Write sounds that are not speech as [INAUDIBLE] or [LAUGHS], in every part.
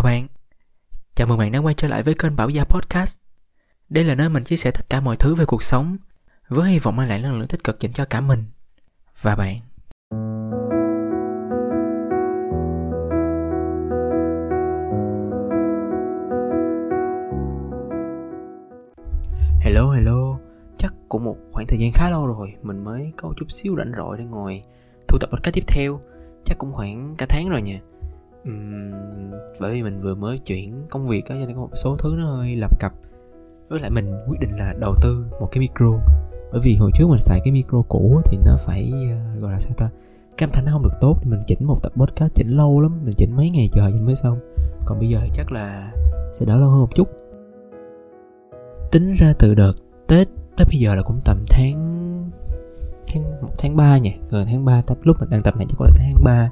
Chào bạn, chào mừng bạn đã quay trở lại với kênh Bảo Gia Podcast. Đây là nơi mình chia sẻ tất cả mọi thứ về cuộc sống với hy vọng mang lại năng lượng tích cực dành cho cả mình và bạn. Hello hello, chắc cũng một khoảng thời gian khá lâu rồi mình mới có chút xíu rảnh rỗi để ngồi thu tập podcast tiếp theo. Chắc cũng khoảng cả tháng rồi nha uhm, bởi vì mình vừa mới chuyển công việc á cho nên có một số thứ nó hơi lập cập. Với lại mình quyết định là đầu tư một cái micro. Bởi vì hồi trước mình xài cái micro cũ thì nó phải uh, gọi là sao ta? Cái âm thanh nó không được tốt thì mình chỉnh một tập podcast chỉnh lâu lắm mình chỉnh mấy ngày trời mới xong. Còn bây giờ chắc là sẽ đỡ lâu hơn một chút. Tính ra từ đợt tết tới bây giờ là cũng tầm tháng tháng một tháng ba nhỉ? Gần tháng ba lúc mình đang tập này chắc là tháng ba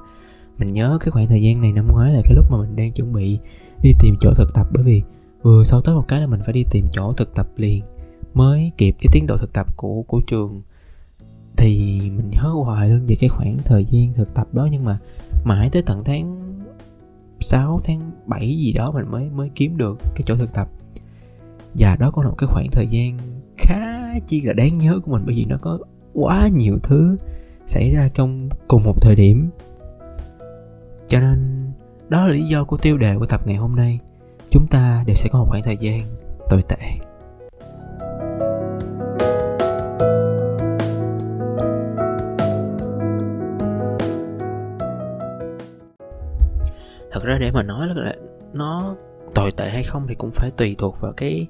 mình nhớ cái khoảng thời gian này năm ngoái là cái lúc mà mình đang chuẩn bị đi tìm chỗ thực tập bởi vì vừa sau tới một cái là mình phải đi tìm chỗ thực tập liền. Mới kịp cái tiến độ thực tập của của trường thì mình nhớ hoài luôn về cái khoảng thời gian thực tập đó. Nhưng mà mãi tới tận tháng 6 tháng 7 gì đó mình mới mới kiếm được cái chỗ thực tập. Và đó có một cái khoảng thời gian khá chi là đáng nhớ của mình bởi vì nó có quá nhiều thứ xảy ra trong cùng một thời điểm cho nên, đó là lý do của tiêu đề của tập ngày hôm nay. Chúng ta đều sẽ có một khoảng thời gian tồi tệ. Thật ra để mà nói là nó tồi tệ hay không thì cũng phải tùy thuộc vào cái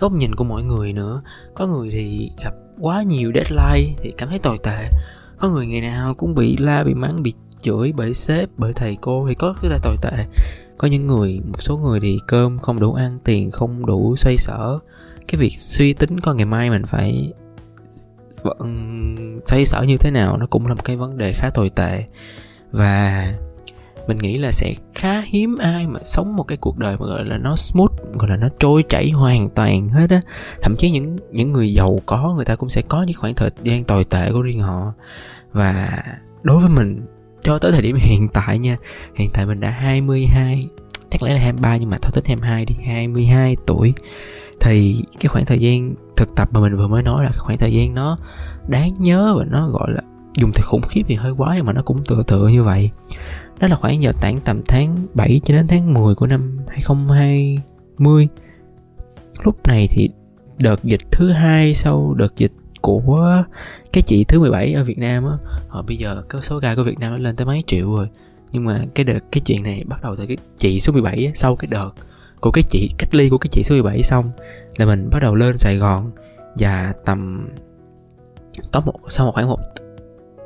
góc nhìn của mỗi người nữa. Có người thì gặp quá nhiều deadline thì cảm thấy tồi tệ. Có người ngày nào cũng bị la, bị mắng, bị chửi bởi sếp bởi thầy cô thì có rất là tồi tệ. Có những người, một số người thì cơm không đủ ăn, tiền không đủ xoay sở. Cái việc suy tính coi ngày mai mình phải vẫn xoay sở như thế nào nó cũng là một cái vấn đề khá tồi tệ. Và mình nghĩ là sẽ khá hiếm ai mà sống một cái cuộc đời mà gọi là nó smooth, gọi là nó trôi chảy hoàn toàn hết á. Thậm chí những những người giàu có, người ta cũng sẽ có những khoảng thời gian tồi tệ của riêng họ. Và đối với mình cho tới thời điểm hiện tại nha, hiện tại mình đã 22 chắc lẽ là 23 nhưng mà thôi tính 22 đi 22 tuổi. Thì cái khoảng thời gian thực tập mà mình vừa mới nói là khoảng thời gian nó đáng nhớ và nó gọi là dùng từ khủng khiếp thì hơi quá nhưng mà nó cũng tựa tựa như vậy. Đó là khoảng giờ tảng tầm tháng 7 cho đến tháng 10 của năm 2020 lúc này thì đợt dịch thứ hai sau đợt dịch của cái chị thứ 17 ở Việt Nam á họ bây giờ có số ca của Việt Nam nó lên tới mấy triệu rồi. Nhưng mà cái đợt cái chuyện này bắt đầu từ cái chị số 17 á, sau cái đợt của cái chị cách ly của cái chị số 17 xong là mình bắt đầu lên Sài Gòn và tầm có một sau một khoảng một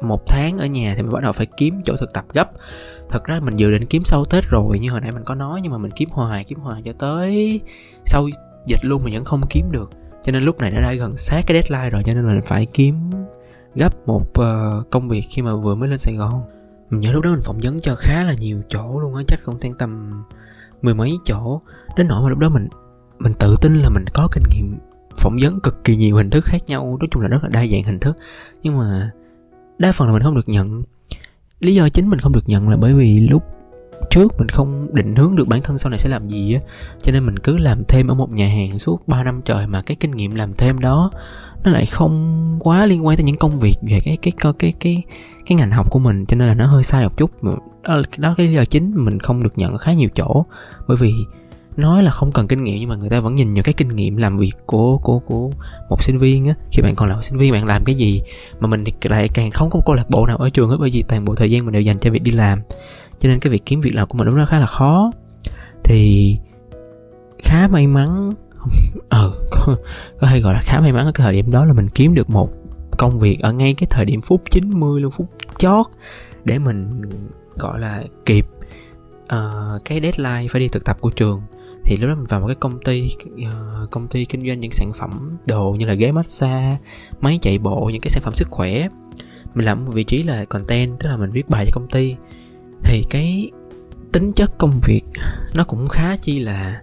một tháng ở nhà thì mình bắt đầu phải kiếm chỗ thực tập gấp. Thật ra mình dự định kiếm sau tết rồi như hồi nãy mình có nói nhưng mà mình kiếm hoài kiếm hoài cho tới sau dịch luôn mình vẫn không kiếm được cho nên lúc này nó đã gần sát cái deadline rồi cho nên mình phải kiếm gấp một uh, công việc khi mà vừa mới lên Sài Gòn. Mình nhớ lúc đó mình phỏng vấn cho khá là nhiều chỗ luôn á chắc không thêm tầm mười mấy chỗ. Đến nỗi mà lúc đó mình mình tự tin là mình có kinh nghiệm phỏng vấn cực kỳ nhiều hình thức khác nhau nói chung là rất là đa dạng hình thức. Nhưng mà đa phần là mình không được nhận. Lý do chính mình không được nhận là bởi vì lúc trước mình không định hướng được bản thân sau này sẽ làm gì á. Cho nên mình cứ làm thêm ở một nhà hàng suốt 3 năm trời mà cái kinh nghiệm làm thêm đó nó lại không quá liên quan tới những công việc về cái cái cái cái cái cái ngành học của mình. Cho nên là nó hơi sai một chút. Đó, ờ, đó cái lý do chính mình không được nhận khá nhiều chỗ. Bởi vì nói là không cần kinh nghiệm nhưng mà người ta vẫn nhìn vào cái kinh nghiệm làm việc của của của một sinh viên á. Khi bạn còn là một sinh viên bạn làm cái gì mà mình lại càng không có một câu lạc bộ nào ở trường hết. Bởi vì toàn bộ thời gian mình đều dành cho việc đi làm cho nên cái việc kiếm việc làm của mình lúc đó khá là khó. Thì khá may mắn [LAUGHS] ờ có, có hay gọi là khá may mắn ở cái thời điểm đó là mình kiếm được một công việc ở ngay cái thời điểm phút 90 luôn phút chót để mình gọi là kịp uh, cái deadline phải đi thực tập của trường. Thì lúc đó mình vào một cái công ty uh, công ty kinh doanh những sản phẩm đồ như là ghế massage máy chạy bộ những cái sản phẩm sức khỏe. Mình làm một vị trí là content tức là mình viết bài cho công ty thì cái tính chất công việc nó cũng khá chi là,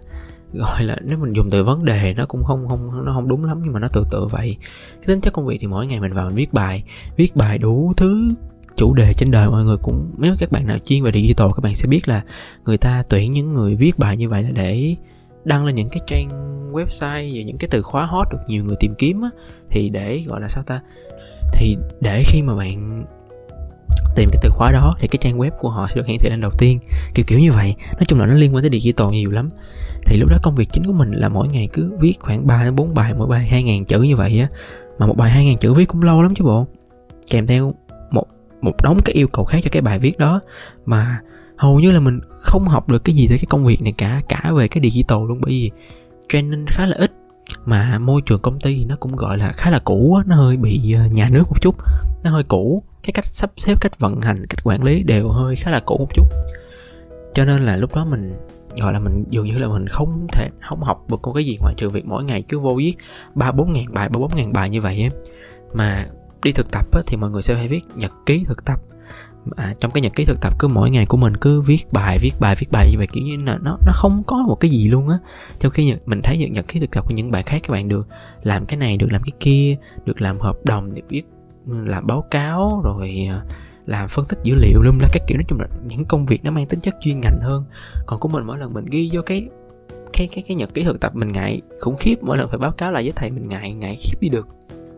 gọi là, nếu mình dùng từ vấn đề nó cũng không không, nó không đúng lắm nhưng mà nó tự tự vậy. Cái tính chất công việc thì mỗi ngày mình vào mình viết bài viết bài đủ thứ chủ đề trên đời mọi người cũng, nếu các bạn nào chuyên về digital các bạn sẽ biết là người ta tuyển những người viết bài như vậy là để đăng lên những cái trang website về những cái từ khóa hot được nhiều người tìm kiếm á. Thì để, gọi là sao ta, thì để khi mà bạn tìm cái từ khóa đó thì cái trang web của họ sẽ được hiển thị lên đầu tiên. Kiểu kiểu như vậy. Nói chung là nó liên quan tới digital nhiều lắm. Thì lúc đó công việc chính của mình là mỗi ngày cứ viết khoảng 3 đến 4 bài, mỗi bài hai ngàn chữ như vậy á. Mà một bài hai ngàn chữ viết cũng lâu lắm chứ bộ. Kèm theo một một đống cái yêu cầu khác cho cái bài viết đó. Mà hầu như là mình không học được cái gì tới cái công việc này cả cả về cái digital luôn. Bởi vì training khá là ít, mà môi trường công ty nó cũng gọi là khá là cũ nó hơi bị ờ, nhà nước một chút. Nó hơi cũ cái cách sắp xếp cách vận hành cách quản lý đều hơi khá là cũ một chút. Cho nên là lúc đó mình gọi là mình dường như là mình không thể không học được một cái gì ngoài trừ việc mỗi ngày cứ vô viết ba bốn ngàn bài ba bốn ngàn bài như vậy ấy. mà đi thực tập ấy, thì mọi người sẽ phải viết nhật ký thực tập. À, trong cái nhật ký thực tập cứ mỗi ngày của mình cứ viết bài viết bài viết bài như vậy kiểu như là nó nó không có một cái gì luôn á. Trong khi mình thấy những nhật ký thực tập của những bạn khác các bạn được làm cái này được làm cái kia được làm hợp đồng được viết làm báo cáo, rồi à, làm phân tích dữ liệu luôn là các kiểu. Nói chung là những công việc nó mang tính chất chuyên ngành hơn. Còn của mình, mỗi lần mình ghi vô cái cái cái cái nhật ký thực tập mình ngại, khủng khiếp, mỗi lần phải báo cáo lại với thầy mình ngại ngại khiếp đi được.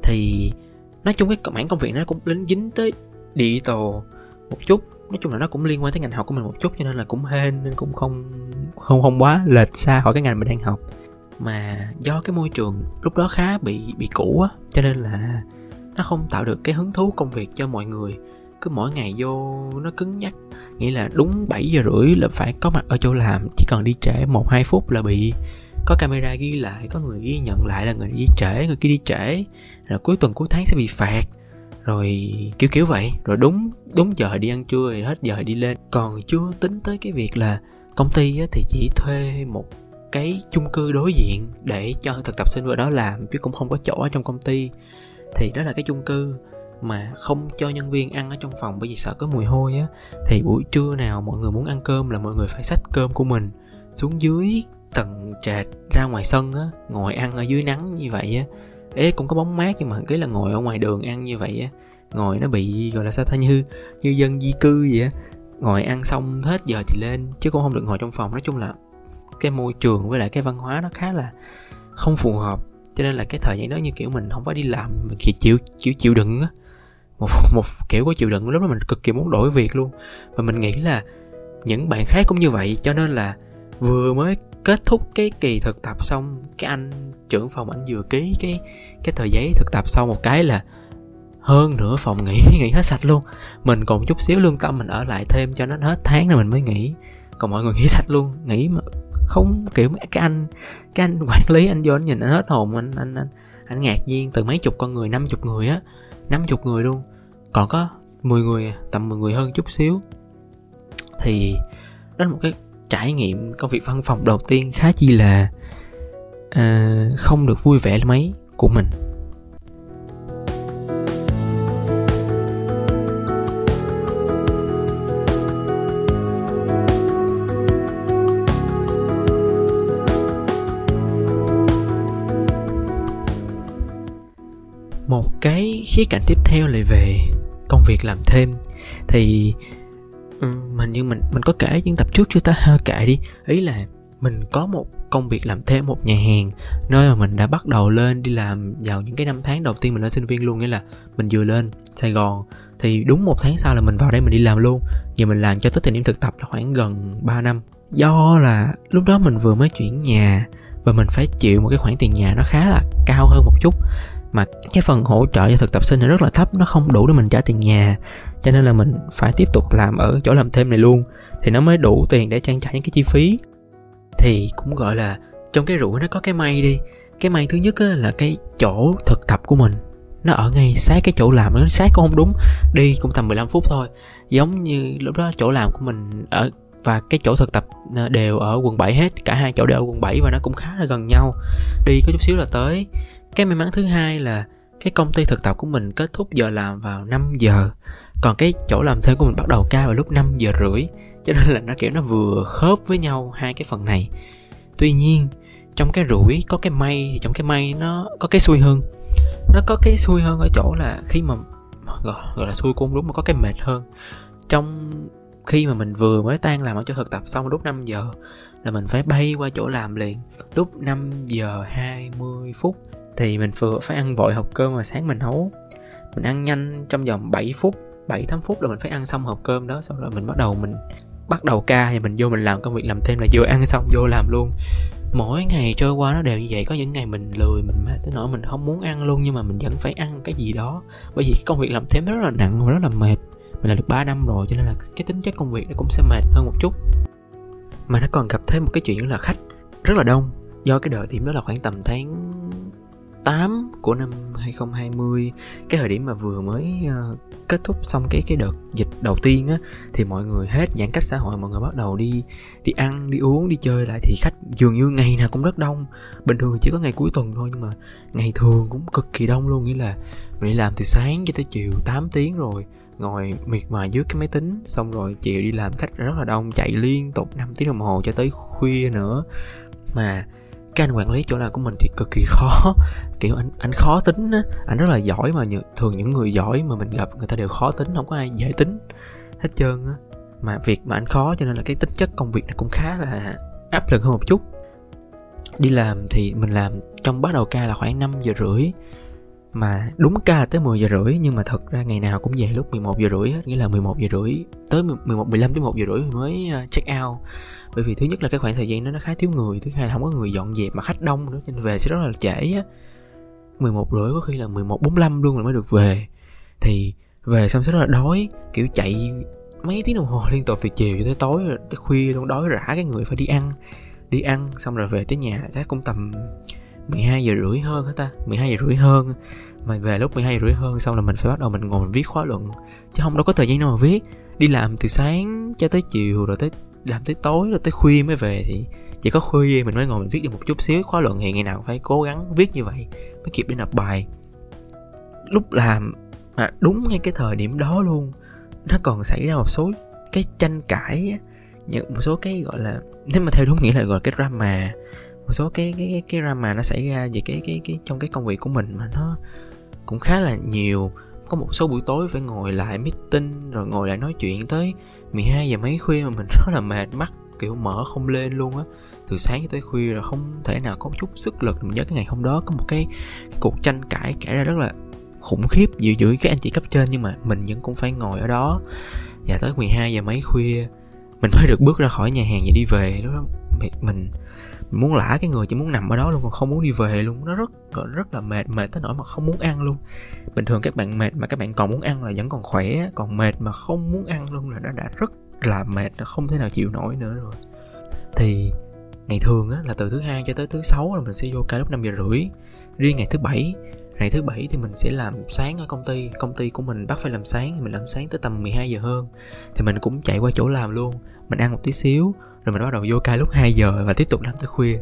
Thì nói chung cái mảng công việc nó cũng lính dính tới digital một chút. Nói chung là nó cũng liên quan tới ngành học của mình một chút, cho nên là cũng hên, nên cũng không không không quá lệch xa khỏi cái ngành mình đang học. Mà do cái môi trường lúc đó khá bị bị cũ á, cho nên là nó không tạo được cái hứng thú công việc cho mọi người. Cứ mỗi ngày vô, nó cứng nhắc. Nghĩa là đúng 7 giờ rưỡi là phải có mặt ở chỗ làm, chỉ cần đi trễ một hai phút là bị. Có camera ghi lại, có người ghi nhận lại là người đi trễ, người kia đi trễ. Rồi cuối tuần cuối tháng sẽ bị phạt. Rồi kiểu kiểu vậy. Rồi đúng đúng giờ đi ăn trưa thì hết giờ đi lên. Còn chưa tính tới cái việc là công ty thì chỉ thuê một cái chung cư đối diện để cho thực tập sinh vào đó làm, chứ cũng không có chỗ ở trong công ty thì đó là cái chung cư mà không cho nhân viên ăn ở trong phòng bởi vì sợ có mùi hôi á. Thì buổi trưa nào mọi người muốn ăn cơm là mọi người phải xách cơm của mình xuống dưới tầng trệt ra ngoài sân á, ngồi ăn ở dưới nắng như vậy á. Ế cũng có bóng mát nhưng mà cái là ngồi ở ngoài đường ăn như vậy á. Ngồi nó bị, gọi là sao ta, như như dân di cư vậy á. Ngồi ăn xong hết giờ thì lên, chứ cũng không được ngồi trong phòng. Nói chung là cái môi trường với lại cái văn hóa nó khá là không phù hợp cho nên là cái thời gian đó như kiểu mình không phải đi làm mà chỉ chịu chịu chịu đựng á. Một một kiểu có chịu đựng, lúc đó mình cực kỳ muốn đổi việc luôn. Và mình nghĩ là những bạn khác cũng như vậy, cho nên là vừa mới kết thúc cái kỳ thực tập xong, cái anh trưởng phòng anh vừa ký cái cái tờ giấy thực tập xong một cái là hơn nửa phòng nghỉ [LAUGHS] nghỉ hết sạch luôn. Mình còn chút xíu lương tâm mình ở lại thêm cho nó hết tháng rồi mình mới nghỉ. Còn mọi người nghỉ sạch luôn, nghỉ mà không kiểu cái anh cái anh quản lý anh vô anh nhìn anh hết hồn anh anh anh anh ngạc nhiên từ mấy chục con người năm chục người á năm chục người luôn. Còn có 10 người tầm 10 người hơn chút xíu. Thì đó là một cái trải nghiệm công việc văn phòng đầu tiên khá chi là uh, không được vui vẻ mấy của mình. Khía cạnh tiếp theo lại về công việc làm thêm. Thì ừ, mình như mình mình có kể những tập trước chưa ta? Ha kể đi. Ý là mình có một công việc làm thêm một nhà hàng, nơi mà mình đã bắt đầu lên đi làm vào những cái năm tháng đầu tiên mình lên sinh viên luôn, nghĩa là mình vừa lên Sài Gòn. Thì đúng một tháng sau là mình vào đây mình đi làm luôn. Và mình làm cho tới thời điểm thực tập là khoảng gần 3 năm. Do là lúc đó mình vừa mới chuyển nhà và mình phải chịu một cái khoản tiền nhà nó khá là cao hơn một chút mà cái phần hỗ trợ cho thực tập sinh nó rất là thấp nó không đủ để mình trả tiền nhà. Cho nên là mình phải tiếp tục làm ở chỗ làm thêm này luôn. Thì nó mới đủ tiền để trang trải những cái chi phí. Thì cũng gọi là trong cái rủi nó có cái may đi. Cái may thứ nhất á, là cái chỗ thực tập của mình. Nó ở ngay sát cái chỗ làm nó sát cũng không đúng. Đi cũng tầm 15 phút thôi. Giống như lúc đó chỗ làm của mình ở và cái chỗ thực tập ờ, đều ở quận 7 hết. Cả hai chỗ đều ở quận 7 và nó cũng khá là gần nhau. Đi có chút xíu là tới cái may mắn thứ hai là cái công ty thực tập của mình kết thúc giờ làm vào 5 giờ. Còn cái chỗ làm thêm của mình bắt đầu ca vào lúc 5 giờ rưỡi. Cho nên là nó kiểu nó vừa khớp với nhau hai cái phần này. Tuy nhiên trong cái rủi có cái may thì trong cái may nó có cái xui hơn. Nó có cái xui hơn ở chỗ là khi mà gọi, gọi là xui cũng đúng mà có cái mệt hơn. Trong khi mà mình vừa mới tan làm ở chỗ thực tập xong lúc 5 giờ là mình phải bay qua chỗ làm liền. Lúc 5 giờ 20 phút thì mình vừa phải ăn vội hộp cơm mà sáng mình nấu. Mình ăn nhanh trong vòng 7 phút 7 8 phút là mình phải ăn xong hộp cơm đó, xong rồi mình bắt đầu mình bắt đầu ca thì mình vô mình làm công việc làm thêm là vừa ăn xong vô làm luôn. Mỗi ngày trôi qua nó đều như vậy, có những ngày mình lười, mình mệt tới nỗi mình không muốn ăn luôn nhưng mà mình vẫn phải ăn cái gì đó. Bởi vì công việc làm thêm rất là nặng và rất là mệt. Mình làm được 3 năm rồi cho nên là cái tính chất công việc nó cũng sẽ mệt hơn một chút. Mà nó còn gặp thêm một cái chuyện là khách, rất là đông. Do cái đợi điểm đó là khoảng tầm tháng 8 của năm 2020 cái thời điểm mà vừa mới uh, kết thúc xong cái cái đợt dịch đầu tiên á thì mọi người hết giãn cách xã hội mọi người bắt đầu đi đi ăn đi uống đi chơi lại thì khách dường như ngày nào cũng rất đông. Bình thường chỉ có ngày cuối tuần thôi nhưng mà ngày thường cũng cực kỳ đông luôn nghĩa là mình đi làm từ sáng cho tới chiều 8 tiếng rồi ngồi miệt mài dưới cái máy tính xong rồi chiều đi làm khách rất là đông chạy liên tục 5 tiếng đồng hồ cho tới khuya nữa. Mà cái anh quản lý chỗ làm của mình thì cực kỳ khó. [LAUGHS] Kiểu, anh anh khó tính á. Anh rất là giỏi mà thường những người giỏi mà mình gặp người ta đều khó tính, không có ai dễ tính hết trơn á. Mà việc mà anh khó cho nên là cái tính chất công việc nó cũng khá là áp lực hơn một chút. Đi làm thì mình làm trong bắt đầu ca là khoảng 5 giờ rưỡi mà đúng ca tới 10 giờ rưỡi, nhưng mà thật ra ngày nào cũng về lúc 11 giờ rưỡi nghĩa là 11 giờ rưỡi tới 11 15 tới 1 giờ rưỡi mới ờ, check out. Bởi vì thứ nhất là cái khoảng thời gian đó nó khá thiếu người, thứ hai là không có người dọn dẹp mà khách đông nữa, nên về sẽ rất là trễ á. 11 rưỡi có khi là 11 45 luôn rồi mới được về. Thì về xong sẽ rất là đói, kiểu chạy mấy tiếng đồng hồ [LAUGHS] liên tục từ chiều cho tới tối tới khuya luôn, đói rã cái người phải đi ăn. Đi ăn xong rồi về tới nhà, chắc cũng tầm 12 giờ rưỡi hơn hả ta? 12 giờ rưỡi hơn. Mà về lúc 12 giờ rưỡi hơn xong là mình phải bắt đầu mình ngồi mình viết khóa luận. Chứ không đâu có thời gian nào mà viết. Đi làm từ sáng cho tới chiều, rồi tới, làm tới tối, rồi tới khuya mới về thì chỉ có khuya mình mới ngồi mình viết được một chút xíu. Khóa luận thì ngày nào cũng phải cố gắng viết như vậy mới kịp đi nộp bài. Lúc làm, mà đúng ngay cái thời điểm đó luôn, nó còn xảy ra một số cái tranh cãi những, một số cái gọi là, nếu mà theo đúng nghĩa là gọi là cái drama một số cái cái cái, cái drama nó xảy ra về cái cái cái trong cái công việc của mình mà nó cũng khá là nhiều. Có một số buổi tối phải ngồi lại meeting rồi ngồi lại nói chuyện tới 12 giờ mấy khuya mà mình [LAUGHS] rất là mệt mắt kiểu mở không lên luôn á. Từ sáng tới khuya rồi không thể nào có chút sức lực mình nhớ cái ngày hôm đó có một cái, cái cuộc tranh cãi kể ra rất là khủng khiếp giữa giữa các anh chị cấp trên nhưng mà mình vẫn cũng phải ngồi ở đó. Và tới 12 giờ mấy khuya mình mới được bước ra khỏi nhà hàng và đi về. Lúc đó mình. Muốn lả cái người chỉ muốn nằm ở đó luôn còn không muốn đi về luôn. Nó rất rất là mệt mệt tới nỗi mà không muốn ăn luôn. Bình thường các bạn mệt mà các bạn còn muốn ăn là vẫn còn khỏe, còn mệt mà không muốn ăn luôn là nó đã rất là mệt nó không thể nào chịu nổi nữa rồi. Thì ngày thường á, là từ thứ hai cho tới thứ sáu là mình sẽ vô ca lúc năm giờ rưỡi. Riêng ngày thứ bảy, ngày thứ bảy thì mình sẽ làm sáng ở công ty. Công ty của mình bắt phải làm sáng thì mình làm sáng tới tầm 12 giờ hơn. Thì mình cũng chạy qua chỗ làm luôn. Mình ăn một tí xíu rồi mình bắt đầu vô ca lúc 2 giờ và tiếp tục làm tới khuya.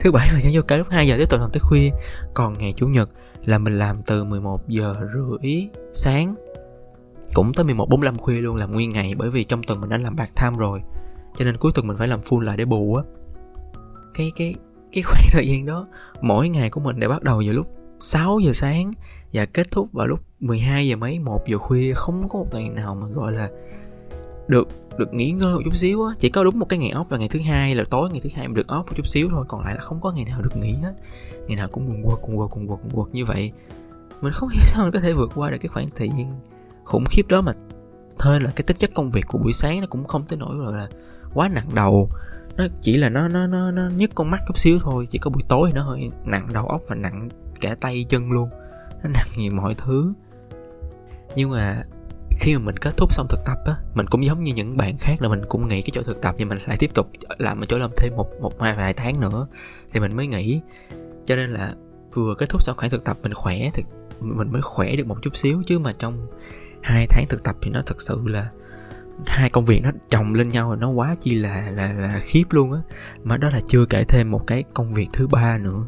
Thứ bảy mình sẽ vô ca lúc 2 giờ, tiếp tục làm tới khuya. Còn ngày chủ nhật là mình làm từ 11 giờ rưỡi sáng, cũng tới 11 45 khuya luôn, làm nguyên ngày. Bởi vì trong tuần mình đã làm bạc tham rồi, cho nên cuối tuần mình phải làm full lại để bù á. Cái cái cái [LAUGHS] khoảng thời gian đó, mỗi ngày của mình đã bắt đầu vào lúc 6 giờ sáng và kết thúc vào lúc 12 giờ mấy 1 giờ khuya. Không có một ngày nào mà gọi là được được nghỉ ngơi một chút xíu á. Chỉ có đúng một cái ngày off là ngày thứ hai là tối, ngày thứ hai mình được off một chút xíu thôi. Còn lại là không có ngày nào được nghỉ hết. Ngày nào cũng quần quật quần quật quần quật quần quật như vậy. Mình không [LAUGHS] hiểu sao mình có thể vượt qua được cái khoảng thời gian khủng khiếp đó mà thôi là cái tính chất công việc của buổi sáng nó cũng không tới nỗi rồi là quá nặng đầu. Nó chỉ là nó nó nó nó nhức con mắt chút xíu thôi. Chỉ có buổi tối thì nó hơi nặng đầu óc và nặng cả tay chân luôn. Nó nặng [LAUGHS] nhiều mọi thứ. Nhưng mà khi mà mình kết thúc xong thực tập á, mình cũng giống như những bạn khác là mình cũng nghỉ cái chỗ thực tập nhưng mình lại tiếp tục làm ở chỗ làm thêm một một hai, vài tháng nữa. Thì mình mới nghỉ cho nên là vừa kết thúc xong khoảng thực tập mình khỏe thì mình mới khỏe được một chút xíu chứ mà trong hai tháng thực tập thì nó thật sự là hai công việc nó chồng lên nhau rồi nó quá chi là là là khiếp luôn á. Mà đó là chưa kể thêm một cái công việc thứ ba nữa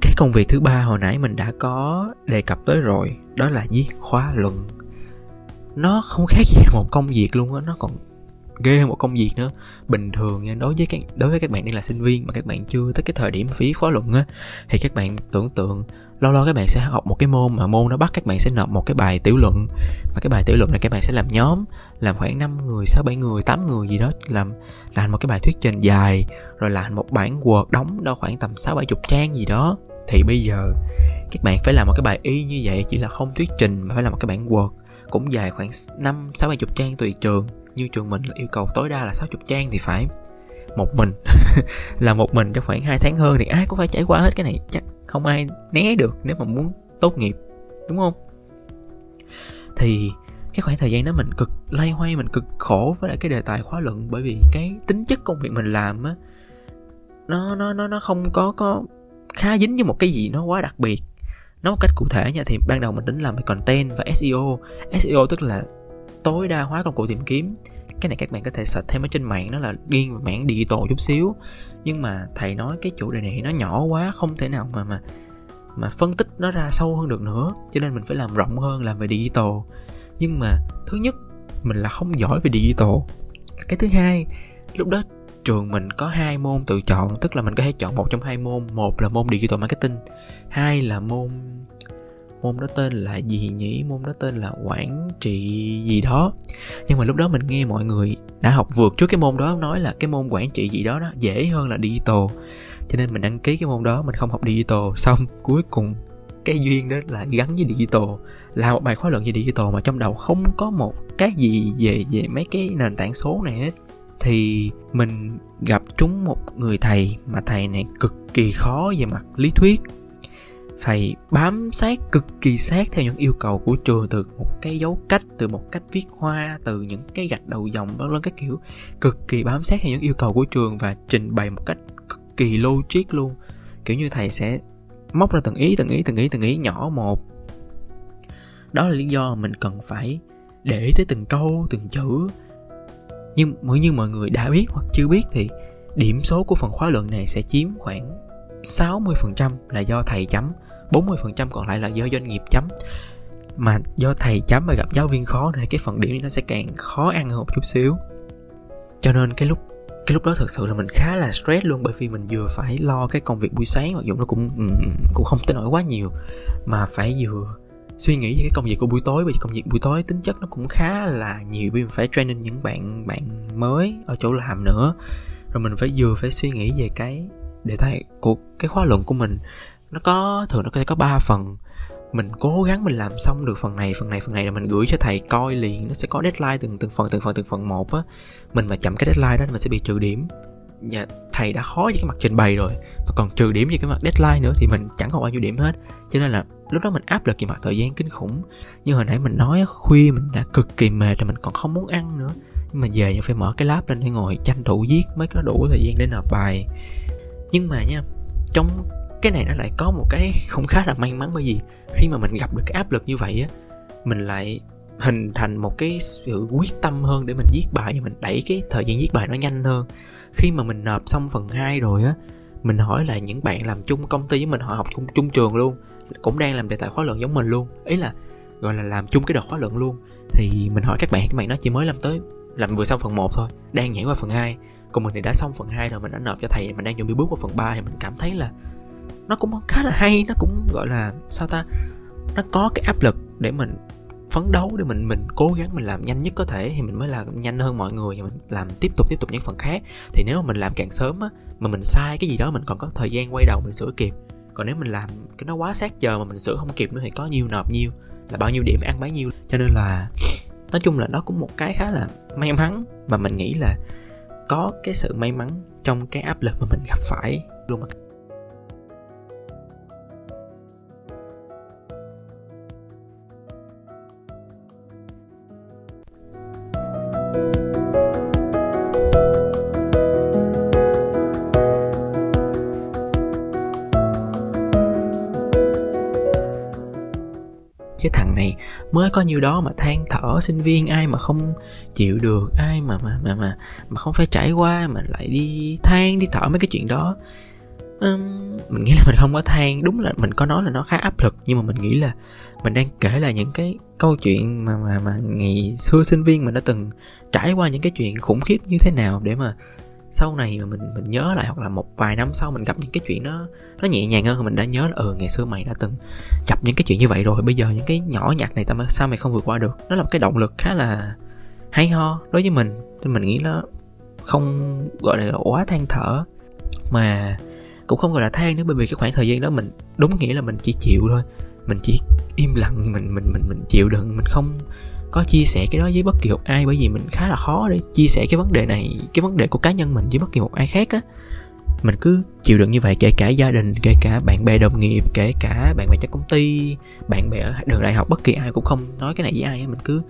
cái công việc thứ ba hồi nãy mình đã có đề cập tới rồi, đó là viết khóa luận. Nó không khác gì [LAUGHS] một công việc luôn á, nó còn ghê hơn một công việc nữa. Bình thường nha đối với các đối với các bạn đang là sinh viên mà các bạn chưa tới cái thời điểm phí khóa luận á thì các bạn tưởng tượng lâu lâu các bạn sẽ học một cái môn mà môn nó bắt các bạn sẽ nộp một cái bài tiểu luận. Và cái bài tiểu luận này các bạn sẽ làm nhóm làm khoảng 5 người, 6 7 người, 8 người gì đó làm làm một cái bài thuyết trình dài rồi làm một bản Word đóng đâu khoảng tầm 6 70 trang gì đó. Thì bây giờ các bạn phải làm một cái bài y như vậy chỉ là không thuyết trình mà phải làm một cái bản Word cũng dài khoảng 5 6 70 trang tùy trường như trường mình là yêu cầu tối đa là 60 trang thì phải. Một mình. [LAUGHS] Là một mình trong khoảng 2 tháng hơn thì ai cũng phải trải qua hết cái này, chắc không ai né được nếu mà muốn tốt nghiệp, đúng không? Thì cái khoảng thời gian đó mình cực lay hoay, mình cực khổ với lại cái đề tài khóa luận bởi vì cái tính chất công việc mình làm á, nó nó nó nó không có có khá dính với một cái gì nó quá đặc biệt. Nói một cách cụ thể nha, thì ban đầu mình tính làm về content và SEO SEO tức là tối đa hóa công cụ tìm kiếm. Cái này các bạn có thể search thêm ở trên mạng, nó là riêng về mảng digital chút xíu. Nhưng mà thầy nói cái chủ đề này nó nhỏ quá, không thể nào mà mà mà phân tích nó ra sâu hơn được nữa. Cho nên mình phải làm rộng hơn, làm về digital. Nhưng mà thứ nhất, mình là không giỏi về digital. Cái thứ hai, lúc đó trường mình có hai môn tự chọn, tức là mình có thể chọn một trong hai môn. Một là môn digital marketing, hai là môn môn đó tên là gì nhỉ? Môn đó tên là quản trị gì đó. Nhưng mà lúc đó mình nghe mọi người đã học vượt trước cái môn đó, nói là cái môn quản trị gì đó đó dễ hơn là digital. Cho nên mình đăng ký cái môn đó, mình không học digital. [LAUGHS] Xong cuối cùng cái duyên đó là gắn với digital, là một bài khóa luận về digital mà trong đầu không có một cái gì về về mấy cái nền tảng số này hết. Thì mình gặp trúng một người thầy mà thầy này cực kỳ khó về mặt lý thuyết phải bám sát cực kỳ sát theo những yêu cầu của trường từ một cái dấu cách, từ một cách viết hoa, từ những cái gạch đầu dòng, vân vân các kiểu. Cực kỳ bám sát theo những yêu cầu của trường và trình bày một cách cực kỳ logic luôn. Kiểu như thầy sẽ móc ra từng ý từng ý từng ý từng ý nhỏ một. Đó là lý do mình cần phải để tới từng câu, từng chữ. Nhưng mỗi như mọi người đã biết hoặc chưa biết thì điểm số của phần khóa luận này sẽ chiếm khoảng 60% là do thầy chấm. 40% còn lại là do doanh nghiệp chấm. Mà do thầy chấm và gặp giáo viên khó thì cái phần điểm nó sẽ càng khó ăn hơn một chút xíu. Cho nên cái lúc cái lúc đó thật sự là mình khá là stress luôn, bởi vì mình vừa phải lo cái công việc buổi sáng, mặc dù nó cũng ừ, cũng không tới nổi quá nhiều, mà phải vừa suy nghĩ về cái công việc của buổi tối vì công việc buổi tối tính chất nó cũng khá là nhiều vì mình phải training những bạn bạn mới ở chỗ làm nữa. Rồi mình phải vừa phải suy nghĩ về cái đề tài của, cái khóa luận của mình nó có, thường nó sẽ có 3 phần. Mình cố gắng mình làm xong được phần này phần này phần này là mình gửi cho thầy coi liền. Nó sẽ có deadline từng từng phần từng phần từng phần một á. Mình mà chậm cái deadline đó mình sẽ bị trừ điểm. Nhà thầy đã khó với cái mặt trình bày rồi. Mà còn trừ điểm về cái mặt deadline nữa thì mình chẳng còn bao nhiêu điểm hết. Cho nên là lúc đó mình áp lực về mặt thời gian kinh khủng. Như hồi nãy mình nói khuya mình đã cực kỳ mệt rồi mình còn không muốn ăn nữa. Nhưng mà về thì phải mở cái lab lên để ngồi tranh thủ viết mới có đủ thời gian để nộp bài. Nhưng mà nha, trong cái này nó lại có một cái [LAUGHS] không khá là may mắn bởi vì khi mà mình gặp được cái áp lực như vậy á, mình lại hình thành một cái sự quyết tâm hơn để mình viết bài và mình đẩy cái thời gian viết bài nó nhanh hơn. Khi mà mình nộp xong phần 2 rồi á, mình hỏi lại những bạn làm chung công ty với mình, họ học chung chung trường luôn, cũng đang làm đề tài khóa luận giống mình luôn. Ý là, gọi là làm chung cái đợt khóa luận luôn. Thì mình hỏi các bạn các bạn nó chỉ mới làm tới, làm vừa xong phần 1 thôi, đang nhảy qua phần 2 còn mình thì đã xong phần 2 rồi, mình đã nộp cho thầy, mình đang chuẩn bị bước qua phần 3 thì mình cảm thấy là nó cũng khá là hay, nó cũng gọi là, sao ta, nó có cái áp lực để mình phấn đấu, để mình mình cố gắng mình làm nhanh nhất có thể, thì mình mới làm nhanh hơn mọi người và mình làm tiếp tục tiếp tục những phần khác. Thì nếu mà mình làm càng sớm á, mà mình sai cái gì đó, mình còn có thời gian quay đầu mình sửa kịp. Còn nếu mình làm cái nó quá sát giờ mà mình sửa không kịp nữa thì có nhiêu nộp nhiêu là bao nhiêu điểm ăn bấy nhiêu. Cho nên là, nói chung là nó cũng một cái khá là may mắn, mà mình nghĩ là có cái sự may mắn trong cái áp lực mà mình gặp phải luôn mới có nhiêu đó mà than thở sinh viên ai mà không chịu được ai mà mà mà mà mà không phải trải qua mà lại đi than đi thở mấy cái chuyện đó. Um, mình nghĩ là mình không có than. Đúng là mình có nói là nó khá áp lực nhưng mà mình nghĩ là mình đang kể là những cái câu chuyện mà mà mà ngày xưa sinh viên mình đã từng trải qua những cái chuyện khủng khiếp như thế nào để mà sau này mà mình mình nhớ lại hoặc là một vài năm sau mình gặp những cái chuyện nó nó nhẹ nhàng hơn mình đã nhớ là ừ ngày xưa mày đã từng gặp những cái chuyện như vậy rồi. Bây giờ những cái nhỏ nhặt này tao sao mày không vượt qua được? Nó là một cái động lực khá là hay ho đối với mình. Nên mình nghĩ nó không, gọi là quá than thở. Mà cũng không gọi là than nữa bởi vì cái khoảng thời gian đó mình, đúng nghĩa là mình chỉ chịu thôi. Mình chỉ im lặng mình mình mình mình chịu đựng. Mình không có chia sẻ cái đó với bất kỳ một ai bởi vì mình khá là khó để chia sẻ cái vấn đề này, cái vấn đề của cá nhân mình với bất kỳ một ai khác á. Mình cứ chịu đựng như vậy, kể cả gia đình, kể cả bạn bè đồng nghiệp, kể cả bạn bè trong công ty, bạn bè ở đường đại học, bất kỳ ai cũng không nói cái này với ai á. Mình cứ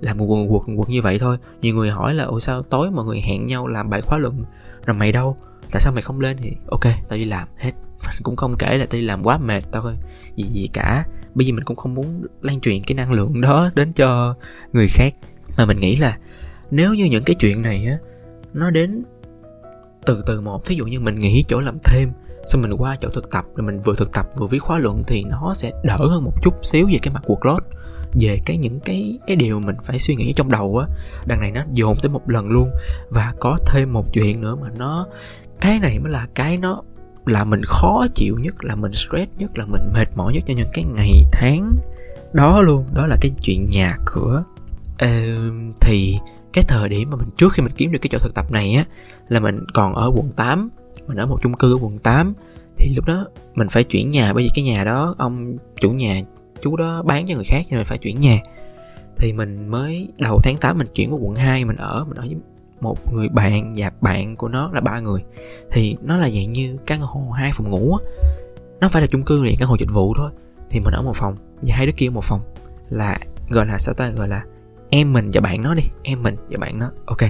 làm một quần quật quật như vậy thôi. Nhiều người hỏi là, ủa sao tối mọi người hẹn nhau làm bài khóa luận, rồi mày đâu? Tại sao mày không lên? Thì ok, tao đi làm, hết. [LAUGHS] Mình cũng không kể là tao đi làm quá mệt, tao thôi gì gì cả bởi vì mình cũng không muốn lan truyền cái năng lượng đó đến cho người khác. Mà mình nghĩ là nếu như những cái chuyện này á, nó đến từ từ một, thí dụ như mình nghỉ chỗ làm thêm, xong mình qua chỗ thực tập, rồi mình vừa thực tập vừa viết khóa luận thì nó sẽ đỡ hơn một chút xíu về cái mặt workload. Về cái những cái cái điều mình phải suy nghĩ trong đầu á, đằng này nó dồn tới một lần luôn. Và có thêm một chuyện nữa mà nó, cái này mới là cái nó là mình khó chịu nhất là mình stress nhất là mình mệt mỏi nhất cho những cái ngày tháng đó luôn. Đó là cái chuyện nhà cửa. Ờ, thì cái thời điểm mà mình trước khi mình kiếm được cái chỗ thực tập này á là mình còn ở quận 8 mình ở một chung cư ở quận 8 thì lúc đó mình phải chuyển nhà bởi vì cái nhà đó ông chủ nhà chú đó bán cho người khác cho nên phải chuyển nhà. Thì mình mới đầu tháng 8 mình chuyển vào quận 2 mình ở mình ở với một người bạn và bạn của nó là ba người. Thì nó là dạng như căn hộ hai phòng ngủ á. Nó phải là chung cư liền căn hộ dịch vụ thôi. Thì mình ở một phòng, và hai đứa kia một phòng. Là, gọi là sao ta? Gọi là em mình và bạn nó đi. Em mình và bạn nó. Ok.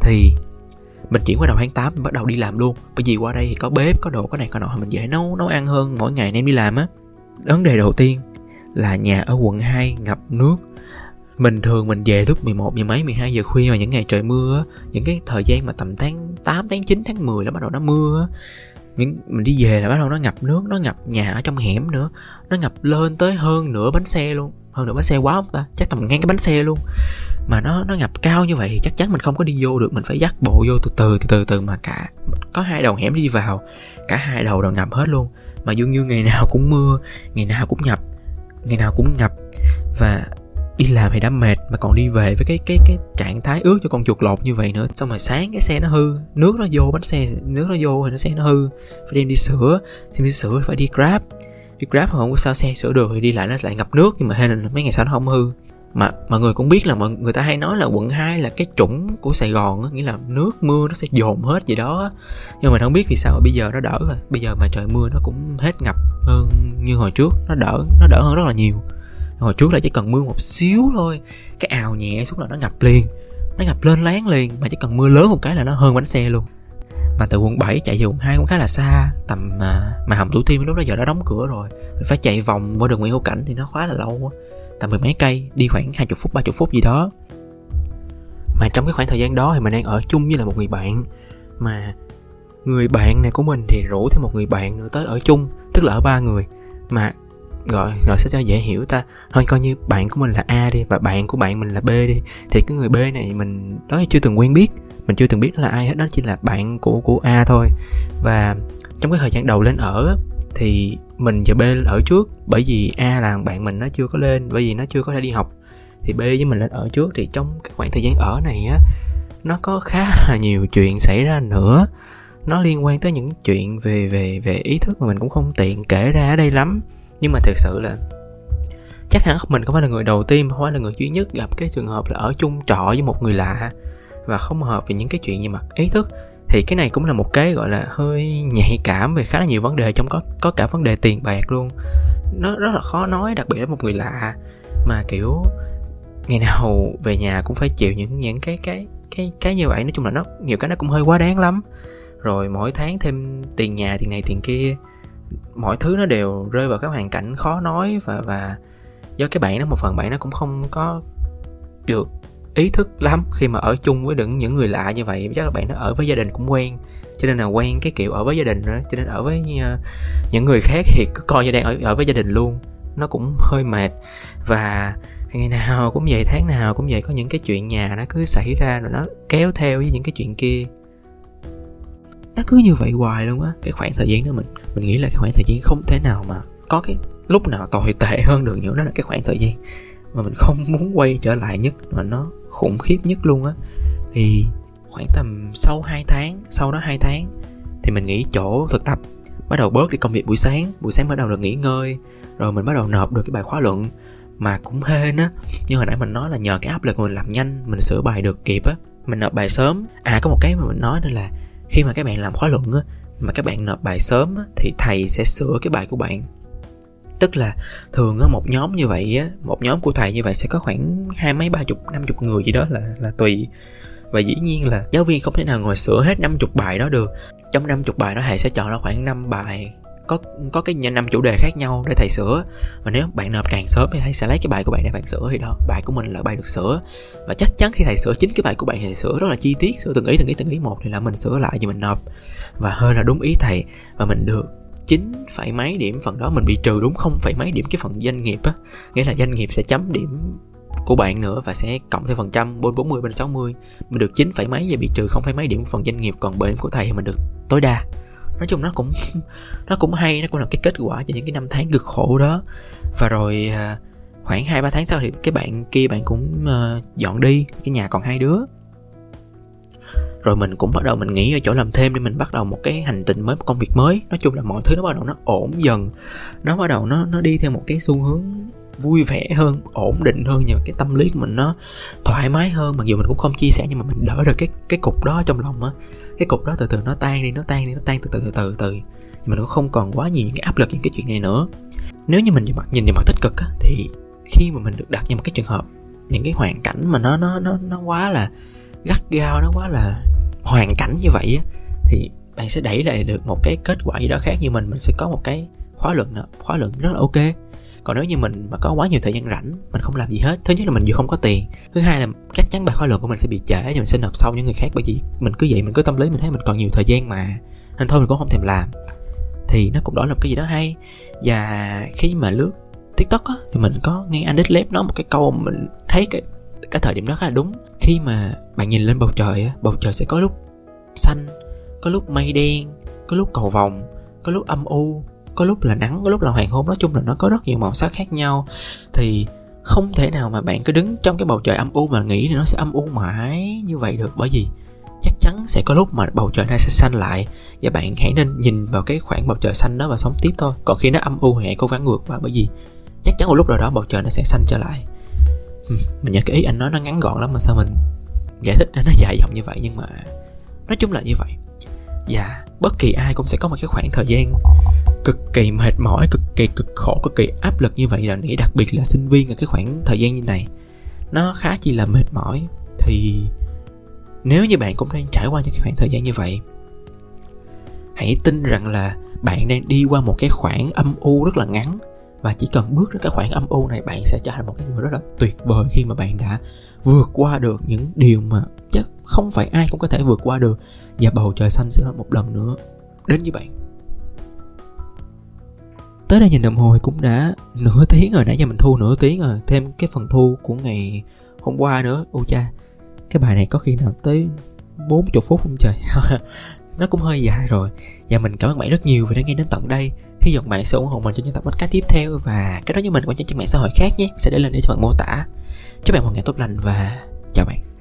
Thì mình chuyển qua đầu tháng 8 mình bắt đầu đi làm luôn. Bởi vì qua đây thì có bếp, có đồ, có này, có nọ. Mình dễ nấu nấu ăn hơn mỗi ngày em đi làm á. Vấn đề đầu tiên là nhà ở quận 2 ngập nước mình thường mình về lúc 11 giờ mấy 12 giờ khuya mà những ngày trời mưa những cái thời gian mà tầm tháng 8 tháng 9 tháng 10 là bắt đầu nó mưa những, mình đi về là bắt đầu nó ngập nước, nó ngập nhà ở trong hẻm nữa, nó ngập lên tới hơn nửa bánh xe luôn, hơn nửa bánh xe quá không ta? Chắc tầm ngang cái bánh xe luôn. Mà nó nó ngập cao như vậy thì chắc chắn mình không có đi vô được, mình phải dắt bộ vô từ từ từ từ từ mà cả, có hai đầu hẻm đi vào, cả hai đầu đều ngập hết luôn. Mà dường như ngày nào cũng mưa, ngày nào cũng ngập, ngày nào cũng ngập. Và đi làm thì đã mệt mà còn đi về với cái cái cái trạng thái ướt cho con chuột lột như vậy nữa. Xong rồi sáng cái xe nó hư nước nó vô bánh xe nước nó vô thì nó xe nó hư. Phải đem đi sửa xem đi sửa phải đi grab. Đi grab không có sao xe sửa được thì đi lại nó lại ngập nước nhưng mà hay là mấy ngày sau nó không hư. Mà mọi người cũng biết là mọi người ta hay nói là quận 2 là cái trũng của Sài Gòn á, nghĩa là nước mưa nó sẽ dồn hết gì đó nhưng mà không biết vì sao bây giờ nó đỡ rồi. Bây giờ mà trời mưa nó cũng hết ngập hơn như hồi trước nó đỡ nó đỡ hơn rất là nhiều hồi trước là chỉ cần mưa một xíu thôi. Cái ào nhẹ xuống là nó ngập liền. Nó ngập lên láng liền mà chỉ cần mưa lớn một cái là nó hơn bánh xe luôn. Mà từ quận 7 chạy về quận 2 cũng khá là xa tầm mà, mà hầm thủ thiêm lúc đó giờ đã đóng cửa rồi. Mình phải chạy vòng qua đường nguyễn hữu cảnh thì nó khá là lâu tầm mười mấy cây đi khoảng hai chục phút ba chục phút gì đó. Mà trong cái khoảng thời gian đó thì mình đang ở chung với là một người bạn. Mà người bạn này của mình thì rủ thêm một người bạn nữa tới ở chung tức là ở ba người. Mà gọi gọi sẽ cho dễ hiểu ta? Thôi, coi như bạn của mình là a đi và bạn của bạn mình là b đi. Thì cái người b này mình, đó chưa từng quen biết. Mình chưa từng biết nó là ai hết, đó chỉ là bạn của của a thôi. Và trong cái thời gian đầu lên ở thì mình và b lên ở trước, bởi vì a là bạn mình, nó chưa có lên, bởi vì nó chưa có thể đi học. Thì b với mình lên ở trước, thì trong cái khoảng thời gian ở này á, nó có khá là nhiều chuyện xảy ra nữa. Nó liên quan tới những chuyện về về về ý thức mà mình cũng không tiện kể ra ở đây lắm nhưng mà thực sự là chắc hẳn mình không phải là người đầu tiên, không phải là người duy nhất gặp cái trường hợp là ở chung trọ với một người lạ và không hợp về những cái chuyện như mặt ý thức. Thì cái này cũng là một cái gọi là hơi nhạy cảm về khá là nhiều vấn đề trong có có cả vấn đề tiền bạc luôn. Nó rất là khó nói, đặc biệt là một người lạ mà, kiểu, ngày nào về nhà cũng phải chịu những những cái cái cái cái như vậy. Nói chung là nó, nhiều cái nó cũng hơi quá đáng lắm. Rồi mỗi tháng thêm tiền nhà, tiền này, tiền kia mọi thứ nó đều rơi vào cái hoàn cảnh khó nói và và do cái bạn đó một phần bạn nó cũng không có được ý thức lắm khi mà ở chung với những những người lạ như vậy. Chắc là bạn nó ở với gia đình cũng quen cho nên là quen cái kiểu ở với gia đình đó. Cho nên ở với uh, những người khác thì cứ coi như đang ở ở với gia đình luôn. Nó cũng hơi mệt. Và ngày nào cũng vậy tháng nào cũng vậy có những cái chuyện nhà nó cứ xảy ra rồi nó kéo theo với những cái chuyện kia nó cứ như vậy hoài luôn á. Cái khoảng thời gian đó mình mình nghĩ là cái khoảng thời gian không thể nào mà có cái lúc nào tồi tệ hơn được nữa, đó là cái khoảng thời gian mà mình không [LAUGHS] muốn quay trở lại nhất, mà nó khủng khiếp nhất luôn á. Thì khoảng tầm sau 2 tháng, sau đó 2 tháng thì mình nghỉ chỗ thực tập, bắt đầu bớt đi công việc buổi sáng. Buổi sáng bắt đầu được nghỉ ngơi, rồi mình bắt đầu nộp được cái bài khóa luận mà cũng hên á. Như hồi nãy mình nói là nhờ cái áp lực mình làm nhanh, mình sửa bài được kịp á. Mình nộp bài sớm. À có một cái mà mình nói nữa là khi mà các bạn làm khóa luận á mà các bạn nộp bài sớm á, thì thầy sẽ sửa cái bài của bạn. Tức là thường á một nhóm như vậy á một nhóm của thầy như vậy sẽ có khoảng hai mấy ba chục năm chục người gì đó là là tùy. Và dĩ nhiên là giáo viên không thể nào ngồi sửa hết năm chục bài đó được. Trong năm chục bài đó thầy sẽ chọn ra khoảng 5 bài có có cái năm chủ đề khác nhau để thầy sửa. Và nếu bạn nộp càng sớm thì thầy sẽ lấy cái bài của bạn để bạn sửa thì đó, bài của mình là bài được sửa. Và chắc chắn khi thầy sửa chính cái bài của bạn thì thầy sửa rất là chi tiết, sửa từng ý từng ý từng ý một thì là mình sửa lại cho mình nộp. Và hơn là đúng ý thầy, và mình được chín phẩy mấy điểm phần đó, mình bị trừ đúng không phẩy mấy điểm cái phần doanh nghiệp á. Nghĩa là doanh nghiệp sẽ chấm điểm của bạn nữa và sẽ cộng thêm phần trăm bên 40 bên 60 mình được 9 phẩy mấy và bị trừ không phẩy mấy điểm phần doanh nghiệp, còn bên của thầy thì mình được tối đa nói chung nó cũng [LAUGHS] nó cũng hay, nó cũng là cái kết quả cho những cái năm tháng cực khổ đó. Và rồi à, khoảng hai ba tháng sau thì cái bạn kia bạn cũng à, dọn đi, cái nhà còn hai đứa. Rồi mình cũng bắt đầu mình nghĩ ở chỗ làm thêm để mình bắt đầu một cái hành trình mới, một công việc mới. Nói chung là mọi thứ nó bắt đầu nó ổn dần. Nó bắt đầu nó nó đi theo một cái xu hướng vui vẻ hơn ổn định hơn và cái tâm lý của mình nó thoải mái hơn. Mặc dù mình cũng không chia sẻ nhưng mà mình đỡ được cái cái cục đó trong lòng á. Cái cục đó từ từ nó tan đi nó tan đi nó tan từ từ từ từ từ mình cũng không còn quá nhiều những cái áp lực những cái chuyện này nữa. Nếu như mình nhìn mặt nhìn vào mặt tích cực á, thì khi mà mình được đặt vào một cái trường hợp những cái hoàn cảnh mà nó nó nó nó quá là gắt gao nó quá là hoàn cảnh như vậy á thì bạn sẽ đẩy lại được một cái kết quả gì đó khác. Như mình mình sẽ có một cái khóa luận khóa luận rất là ok còn nếu như mình mà có quá nhiều thời gian rảnh, mình không làm gì hết, thứ nhất là mình vừa không có tiền, thứ hai là chắc chắn bài khóa luận của mình sẽ bị trễ và mình sẽ nộp sau những người khác bởi vì mình cứ vậy, mình cứ tâm lý mình thấy mình còn nhiều thời gian mà, nên thôi mình cũng không thèm làm. Thì nó cũng đó là một cái gì đó hay. Và khi mà lướt tiktok á, thì mình có nghe anh Lép nói một cái câu mình thấy cái cái thời điểm đó khá là đúng. Khi mà bạn nhìn lên bầu trời á, bầu trời sẽ có lúc xanh, có lúc mây đen, có lúc cầu vồng, có lúc âm u có lúc là nắng, có lúc là hoàng hôn, nói chung là nó có rất nhiều màu sắc khác nhau. Thì không thể nào mà bạn cứ đứng trong cái bầu trời âm u mà nghĩ thì nó sẽ âm u mãi như vậy được, bởi vì chắc chắn sẽ có lúc mà bầu trời nó sẽ xanh lại. Và bạn hãy nên nhìn vào cái khoảng bầu trời xanh đó và sống tiếp thôi. Còn khi nó âm u thì hãy cố gắng ngược qua, bởi vì chắc chắn một lúc nào đó bầu trời nó sẽ xanh trở lại. Mình nhớ cái ý anh nói nó ngắn gọn lắm mà sao mình giải thích nó dài dòng như vậy nhưng mà nói chung là như vậy và bất kỳ ai cũng sẽ có một cái khoảng thời gian cực kỳ mệt mỏi, cực kỳ cực khổ, cực kỳ áp lực như vậy là nghĩ đặc biệt là sinh viên ở cái khoảng thời gian như này. Nó khá chi là mệt mỏi. Thì nếu như bạn cũng đang trải qua những cái khoảng thời gian như vậy, hãy tin rằng là bạn đang đi qua một cái khoảng âm u rất là ngắn. Và chỉ cần bước ra cái khoảng âm u này, bạn sẽ trở thành một cái người rất là tuyệt vời khi mà bạn đã vượt qua được những điều mà chắc không phải ai cũng có thể vượt qua được. Và bầu trời xanh sẽ một lần nữa. Đến với bạn tới đây nhìn đồng hồ cũng đã nửa tiếng rồi. Nãy giờ mình thu nửa tiếng rồi. Thêm cái phần thu của ngày hôm qua nữa. Ô cha, cái bài này có khi nào tới 40 phút không trời? [LAUGHS] Nó cũng hơi dài rồi. Và mình cảm ơn bạn rất nhiều vì đã nghe đến tận đây. Hy vọng bạn sẽ ủng hộ mình cho những tập podcast tiếp theo. Và cái đó như mình qua trên mạng xã hội khác nhé. Sẽ để lên để cho bạn mô tả. Chúc bạn một ngày tốt lành và chào bạn.